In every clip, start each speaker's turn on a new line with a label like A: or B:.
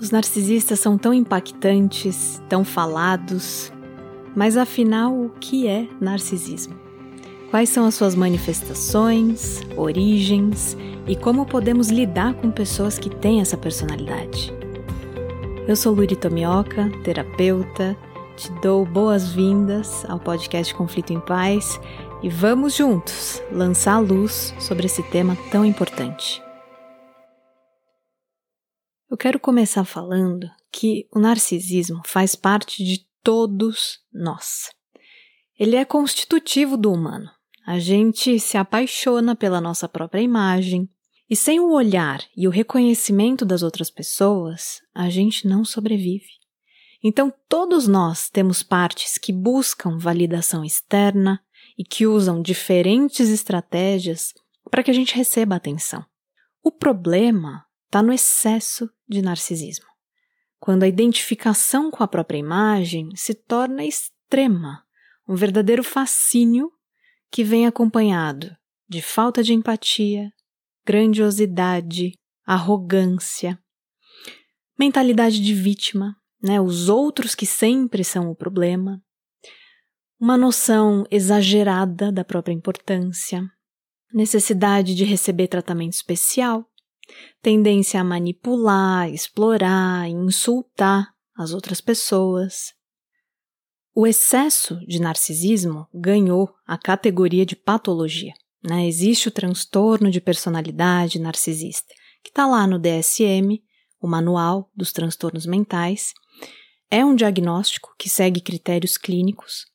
A: Os narcisistas são tão impactantes, tão falados, mas afinal, o que é narcisismo? Quais são as suas manifestações, origens e como podemos lidar com pessoas que têm essa personalidade? Eu sou Luri Tomioka, terapeuta, te dou boas-vindas ao podcast Conflito em Paz e vamos juntos lançar a luz sobre esse tema tão importante. Eu quero começar falando que o narcisismo faz parte de todos nós. Ele é constitutivo do humano. A gente se apaixona pela nossa própria imagem, e sem o olhar e o reconhecimento das outras pessoas, a gente não sobrevive. Então, todos nós temos partes que buscam validação externa e que usam diferentes estratégias para que a gente receba atenção. O problema está no excesso de narcisismo, quando a identificação com a própria imagem se torna extrema, um verdadeiro fascínio que vem acompanhado de falta de empatia, grandiosidade, arrogância, mentalidade de vítima, né, os outros que sempre são o problema, uma noção exagerada da própria importância, necessidade de receber tratamento especial, tendência a manipular, explorar insultar as outras pessoas. O excesso de narcisismo ganhou a categoria de patologia. Né? Existe o transtorno de personalidade narcisista, que está lá no DSM, o Manual dos Transtornos Mentais. É um diagnóstico que segue critérios clínicos,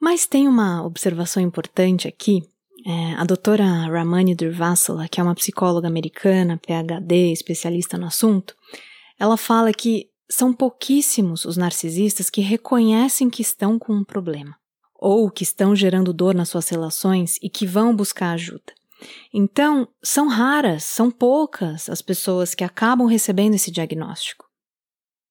A: mas tem uma observação importante aqui é, a doutora Ramani Durvasula, que é uma psicóloga americana, PhD, especialista no assunto, ela fala que são pouquíssimos os narcisistas que reconhecem que estão com um problema, ou que estão gerando dor nas suas relações e que vão buscar ajuda. Então, são raras, são poucas as pessoas que acabam recebendo esse diagnóstico.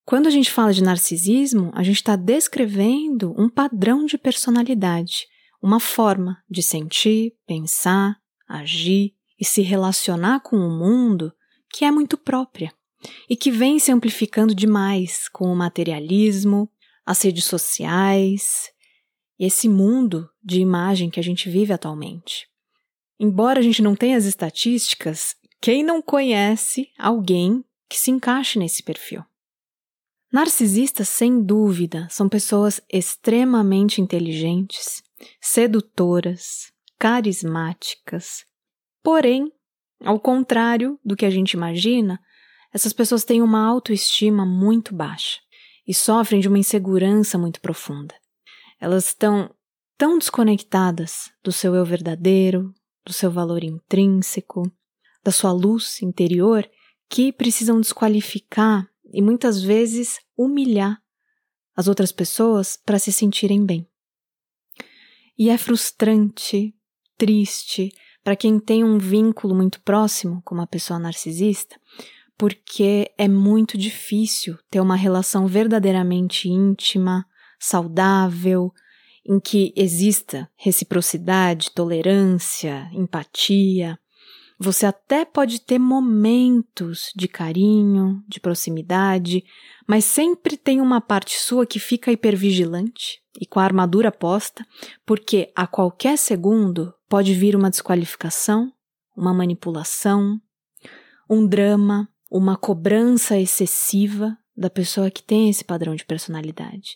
A: Quando a gente fala de narcisismo, a gente está descrevendo um padrão de personalidade, uma forma de sentir, pensar, agir e se relacionar com o mundo que é muito própria e que vem se amplificando demais com o materialismo, as redes sociais e esse mundo de imagem que a gente vive atualmente. Embora a gente não tenha as estatísticas, quem não conhece alguém que se encaixe nesse perfil? Narcisistas, sem dúvida, são pessoas extremamente inteligentes, sedutoras, carismáticas. Porém, ao contrário do que a gente imagina, essas pessoas têm uma autoestima muito baixa e sofrem de uma insegurança muito profunda. Elas estão tão desconectadas do seu eu verdadeiro, do seu valor intrínseco, da sua luz interior, que precisam desqualificar e muitas vezes humilhar as outras pessoas para se sentirem bem. E é frustrante, triste, para quem tem um vínculo muito próximo com uma pessoa narcisista, porque é muito difícil ter uma relação verdadeiramente íntima, saudável, em que exista reciprocidade, tolerância, empatia, você até pode ter momentos de carinho, de proximidade, mas sempre tem uma parte sua que fica hipervigilante e com a armadura posta, porque a qualquer segundo pode vir uma desqualificação, uma manipulação, um drama, uma cobrança excessiva da pessoa que tem esse padrão de personalidade.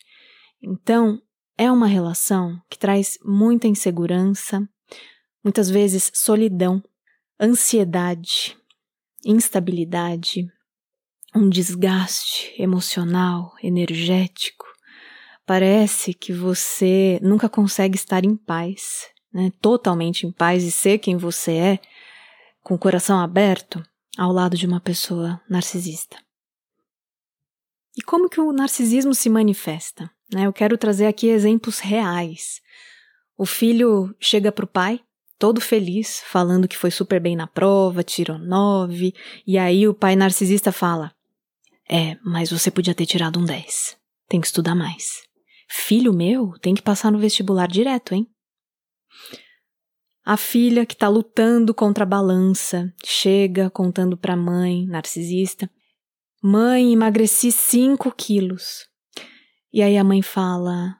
A: Então, é uma relação que traz muita insegurança, muitas vezes solidão ansiedade, instabilidade, um desgaste emocional, energético. Parece que você nunca consegue estar em paz, né? totalmente em paz e ser quem você é, com o coração aberto, ao lado de uma pessoa narcisista. E como que o narcisismo se manifesta? Né? Eu quero trazer aqui exemplos reais. O filho chega para o pai todo feliz, falando que foi super bem na prova, tirou nove, e aí o pai narcisista fala: É, mas você podia ter tirado um dez. Tem que estudar mais. Filho meu tem que passar no vestibular direto, hein? A filha que tá lutando contra a balança chega contando pra mãe, narcisista: Mãe, emagreci 5 quilos. E aí a mãe fala: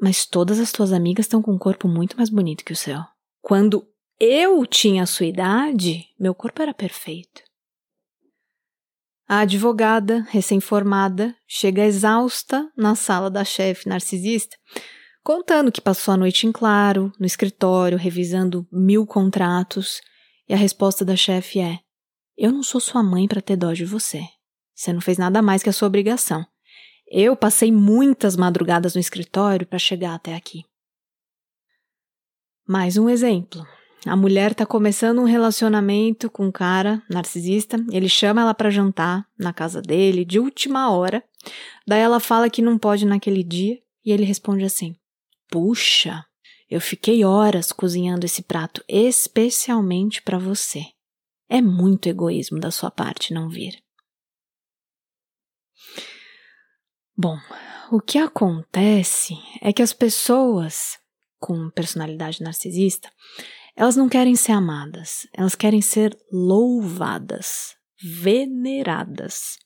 A: Mas todas as tuas amigas estão com um corpo muito mais bonito que o seu. Quando eu tinha a sua idade, meu corpo era perfeito. A advogada, recém-formada, chega exausta na sala da chefe narcisista, contando que passou a noite em claro, no escritório, revisando mil contratos, e a resposta da chefe é: Eu não sou sua mãe para ter dó de você. Você não fez nada mais que a sua obrigação. Eu passei muitas madrugadas no escritório para chegar até aqui. Mais um exemplo. A mulher está começando um relacionamento com um cara narcisista, ele chama ela para jantar na casa dele de última hora. Daí ela fala que não pode naquele dia e ele responde assim: Puxa, eu fiquei horas cozinhando esse prato especialmente para você. É muito egoísmo da sua parte não vir. Bom, o que acontece é que as pessoas com personalidade narcisista elas não querem ser amadas, elas querem ser louvadas, veneradas.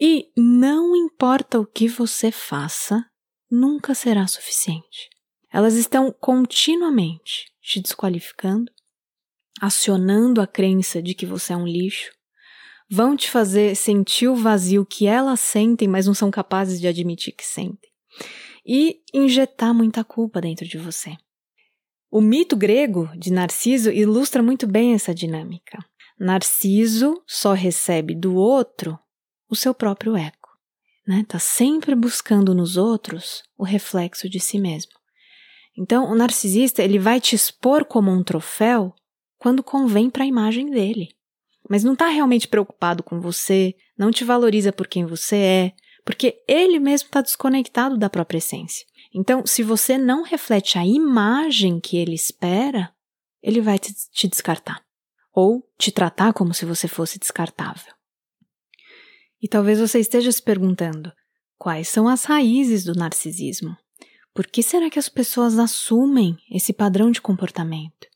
A: E não importa o que você faça, nunca será suficiente. Elas estão continuamente te desqualificando, acionando a crença de que você é um lixo, vão te fazer sentir o vazio que elas sentem, mas não são capazes de admitir que sentem, e injetar muita culpa dentro de você. O mito grego de Narciso ilustra muito bem essa dinâmica. Narciso só recebe do outro o seu próprio eco, né? Tá sempre buscando nos outros o reflexo de si mesmo. Então, o narcisista ele vai te expor como um troféu quando convém para a imagem dele, mas não está realmente preocupado com você, não te valoriza por quem você é, porque ele mesmo está desconectado da própria essência. Então, se você não reflete a imagem que ele espera, ele vai te, te descartar. Ou te tratar como se você fosse descartável. E talvez você esteja se perguntando: quais são as raízes do narcisismo? Por que será que as pessoas assumem esse padrão de comportamento?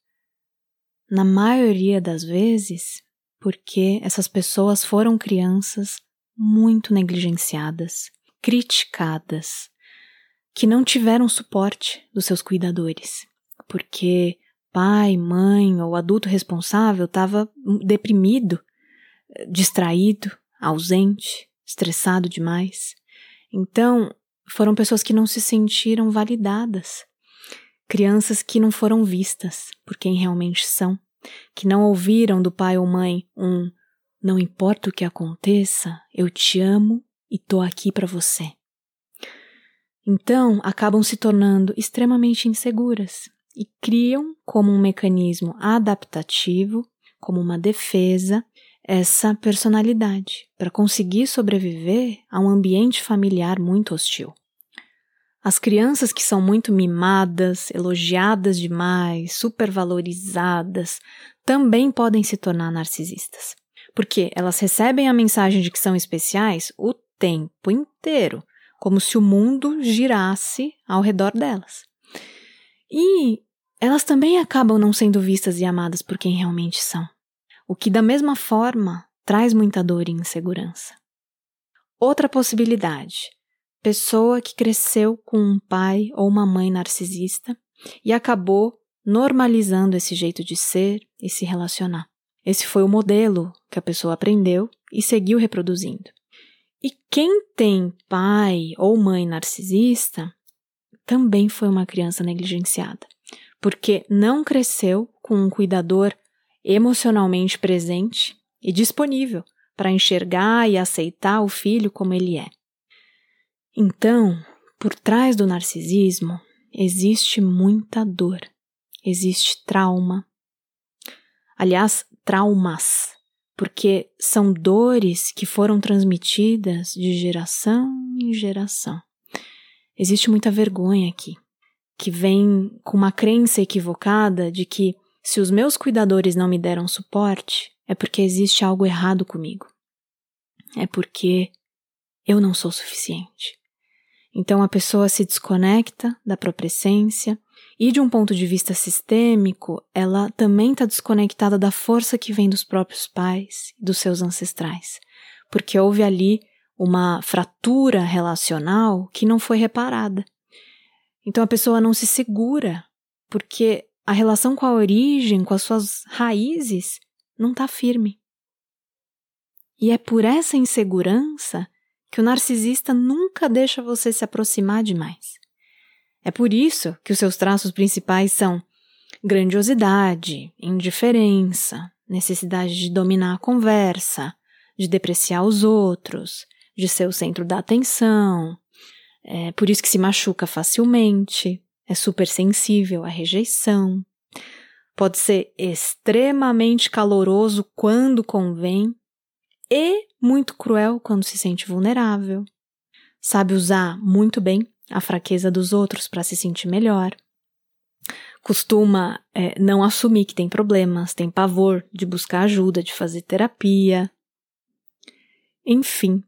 A: Na maioria das vezes, porque essas pessoas foram crianças muito negligenciadas, criticadas, que não tiveram suporte dos seus cuidadores, porque pai, mãe ou adulto responsável estava deprimido, distraído, ausente, estressado demais. Então, foram pessoas que não se sentiram validadas, crianças que não foram vistas por quem realmente são, que não ouviram do pai ou mãe um não importa o que aconteça, eu te amo e tô aqui para você. Então, acabam se tornando extremamente inseguras e criam, como um mecanismo adaptativo, como uma defesa, essa personalidade para conseguir sobreviver a um ambiente familiar muito hostil. As crianças que são muito mimadas, elogiadas demais, supervalorizadas, também podem se tornar narcisistas. Porque elas recebem a mensagem de que são especiais o tempo inteiro como se o mundo girasse ao redor delas. E elas também acabam não sendo vistas e amadas por quem realmente são, o que da mesma forma traz muita dor e insegurança. Outra possibilidade: pessoa que cresceu com um pai ou uma mãe narcisista e acabou normalizando esse jeito de ser e se relacionar. Esse foi o modelo que a pessoa aprendeu e seguiu reproduzindo. E quem tem pai ou mãe narcisista também foi uma criança negligenciada, porque não cresceu com um cuidador emocionalmente presente e disponível para enxergar e aceitar o filho como ele é. Então, por trás do narcisismo existe muita dor, existe trauma. Aliás, traumas porque são dores que foram transmitidas de geração em geração. Existe muita vergonha aqui, que vem com uma crença equivocada de que se os meus cuidadores não me deram suporte, é porque existe algo errado comigo. É porque eu não sou suficiente. Então a pessoa se desconecta da própria essência, e de um ponto de vista sistêmico, ela também está desconectada da força que vem dos próprios pais e dos seus ancestrais. porque houve ali uma fratura relacional que não foi reparada. Então a pessoa não se segura, porque a relação com a origem, com as suas raízes, não está firme. E é por essa insegurança que o narcisista nunca deixa você se aproximar demais. É por isso que os seus traços principais são grandiosidade, indiferença, necessidade de dominar a conversa, de depreciar os outros, de ser o centro da atenção. É por isso que se machuca facilmente, é super sensível à rejeição. Pode ser extremamente caloroso quando convém e muito cruel quando se sente vulnerável. Sabe usar muito bem a fraqueza dos outros para se sentir melhor. Costuma é, não assumir que tem problemas, tem pavor de buscar ajuda, de fazer terapia. Enfim,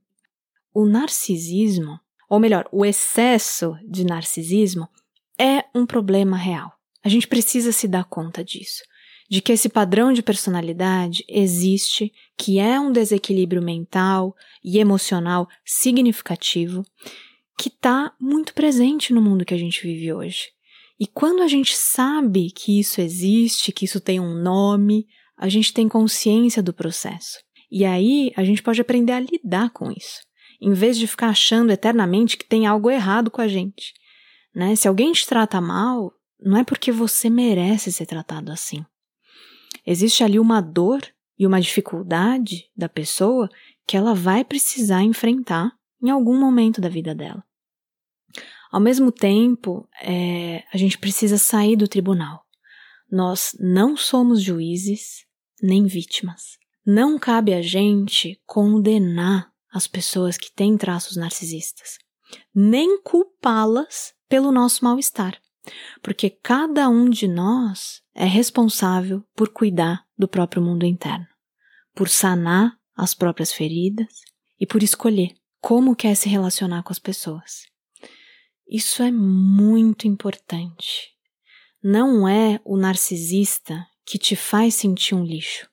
A: o narcisismo, ou melhor, o excesso de narcisismo, é um problema real. A gente precisa se dar conta disso de que esse padrão de personalidade existe, que é um desequilíbrio mental e emocional significativo, que está muito presente no mundo que a gente vive hoje. E quando a gente sabe que isso existe, que isso tem um nome, a gente tem consciência do processo. E aí a gente pode aprender a lidar com isso, em vez de ficar achando eternamente que tem algo errado com a gente. Né? Se alguém te trata mal, não é porque você merece ser tratado assim. Existe ali uma dor e uma dificuldade da pessoa que ela vai precisar enfrentar em algum momento da vida dela. Ao mesmo tempo, é, a gente precisa sair do tribunal. Nós não somos juízes nem vítimas. Não cabe a gente condenar as pessoas que têm traços narcisistas, nem culpá-las pelo nosso mal-estar porque cada um de nós é responsável por cuidar do próprio mundo interno, por sanar as próprias feridas e por escolher como quer se relacionar com as pessoas. Isso é muito importante. Não é o narcisista que te faz sentir um lixo.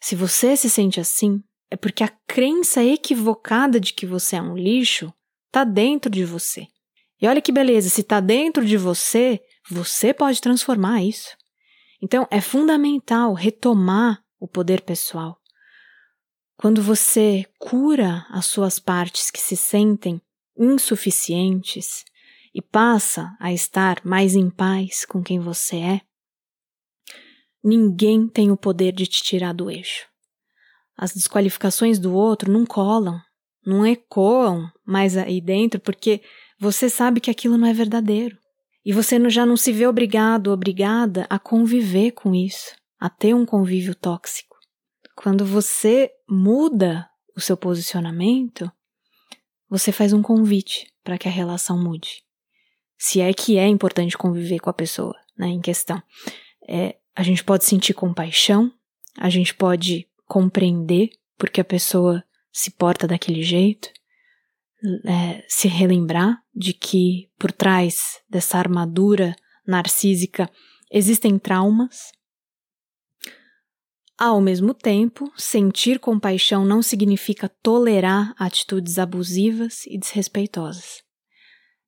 A: Se você se sente assim, é porque a crença equivocada de que você é um lixo está dentro de você. E olha que beleza, se está dentro de você, você pode transformar isso. Então é fundamental retomar o poder pessoal. Quando você cura as suas partes que se sentem insuficientes e passa a estar mais em paz com quem você é, ninguém tem o poder de te tirar do eixo. As desqualificações do outro não colam, não ecoam mais aí dentro porque você sabe que aquilo não é verdadeiro. E você já não se vê obrigado, obrigada a conviver com isso, a ter um convívio tóxico. Quando você muda o seu posicionamento, você faz um convite para que a relação mude. Se é que é importante conviver com a pessoa né, em questão. É, a gente pode sentir compaixão, a gente pode compreender porque a pessoa se porta daquele jeito, é, se relembrar de que por trás dessa armadura narcísica existem traumas. Ao mesmo tempo, sentir compaixão não significa tolerar atitudes abusivas e desrespeitosas.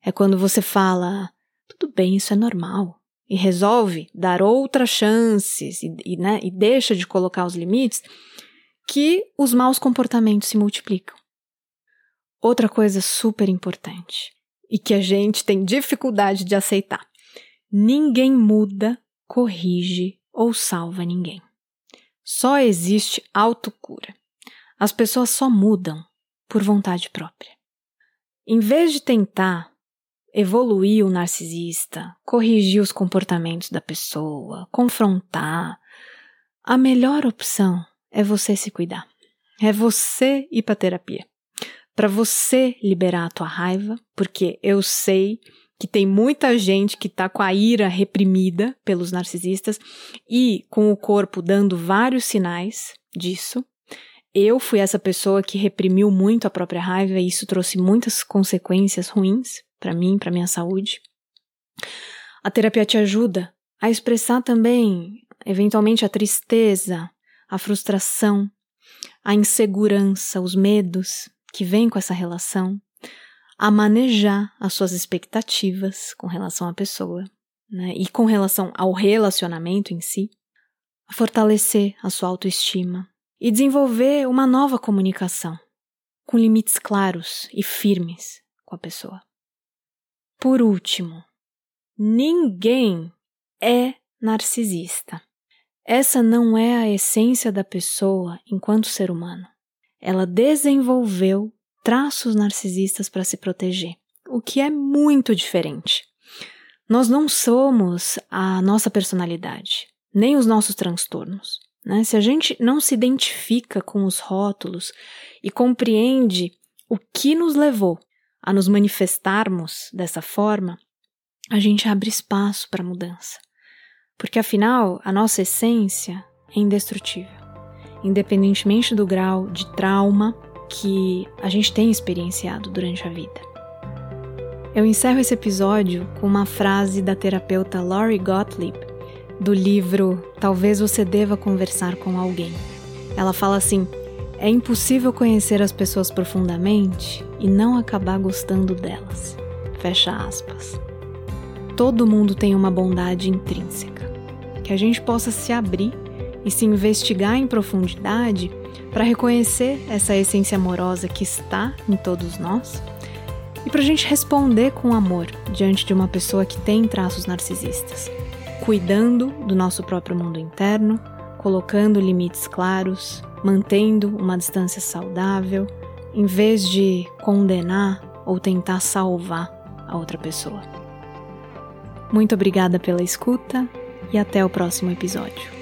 A: É quando você fala, tudo bem, isso é normal, e resolve dar outras chances e, e, né, e deixa de colocar os limites, que os maus comportamentos se multiplicam. Outra coisa super importante e que a gente tem dificuldade de aceitar: ninguém muda, corrige ou salva ninguém. Só existe autocura. As pessoas só mudam por vontade própria. Em vez de tentar evoluir o narcisista, corrigir os comportamentos da pessoa, confrontar, a melhor opção é você se cuidar. É você ir para terapia para você liberar a tua raiva, porque eu sei que tem muita gente que está com a ira reprimida pelos narcisistas e com o corpo dando vários sinais disso. Eu fui essa pessoa que reprimiu muito a própria raiva e isso trouxe muitas consequências ruins para mim, para minha saúde. A terapia te ajuda a expressar também, eventualmente, a tristeza, a frustração, a insegurança, os medos que vêm com essa relação, a manejar as suas expectativas com relação à pessoa né, e com relação ao relacionamento em si, a fortalecer a sua autoestima e desenvolver uma nova comunicação com limites claros e firmes com a pessoa. Por último, ninguém é narcisista. Essa não é a essência da pessoa enquanto ser humano. Ela desenvolveu traços narcisistas para se proteger, o que é muito diferente. Nós não somos a nossa personalidade, nem os nossos transtornos. Né? Se a gente não se identifica com os rótulos e compreende o que nos levou a nos manifestarmos dessa forma, a gente abre espaço para mudança. Porque afinal, a nossa essência é indestrutível, independentemente do grau de trauma que a gente tem experienciado durante a vida. Eu encerro esse episódio com uma frase da terapeuta Laurie Gottlieb, do livro Talvez Você Deva Conversar com Alguém. Ela fala assim: é impossível conhecer as pessoas profundamente e não acabar gostando delas. Fecha aspas. Todo mundo tem uma bondade intrínseca que a gente possa se abrir e se investigar em profundidade para reconhecer essa essência amorosa que está em todos nós e para a gente responder com amor diante de uma pessoa que tem traços narcisistas, cuidando do nosso próprio mundo interno, colocando limites claros, mantendo uma distância saudável, em vez de condenar ou tentar salvar a outra pessoa. Muito obrigada pela escuta e até o próximo episódio.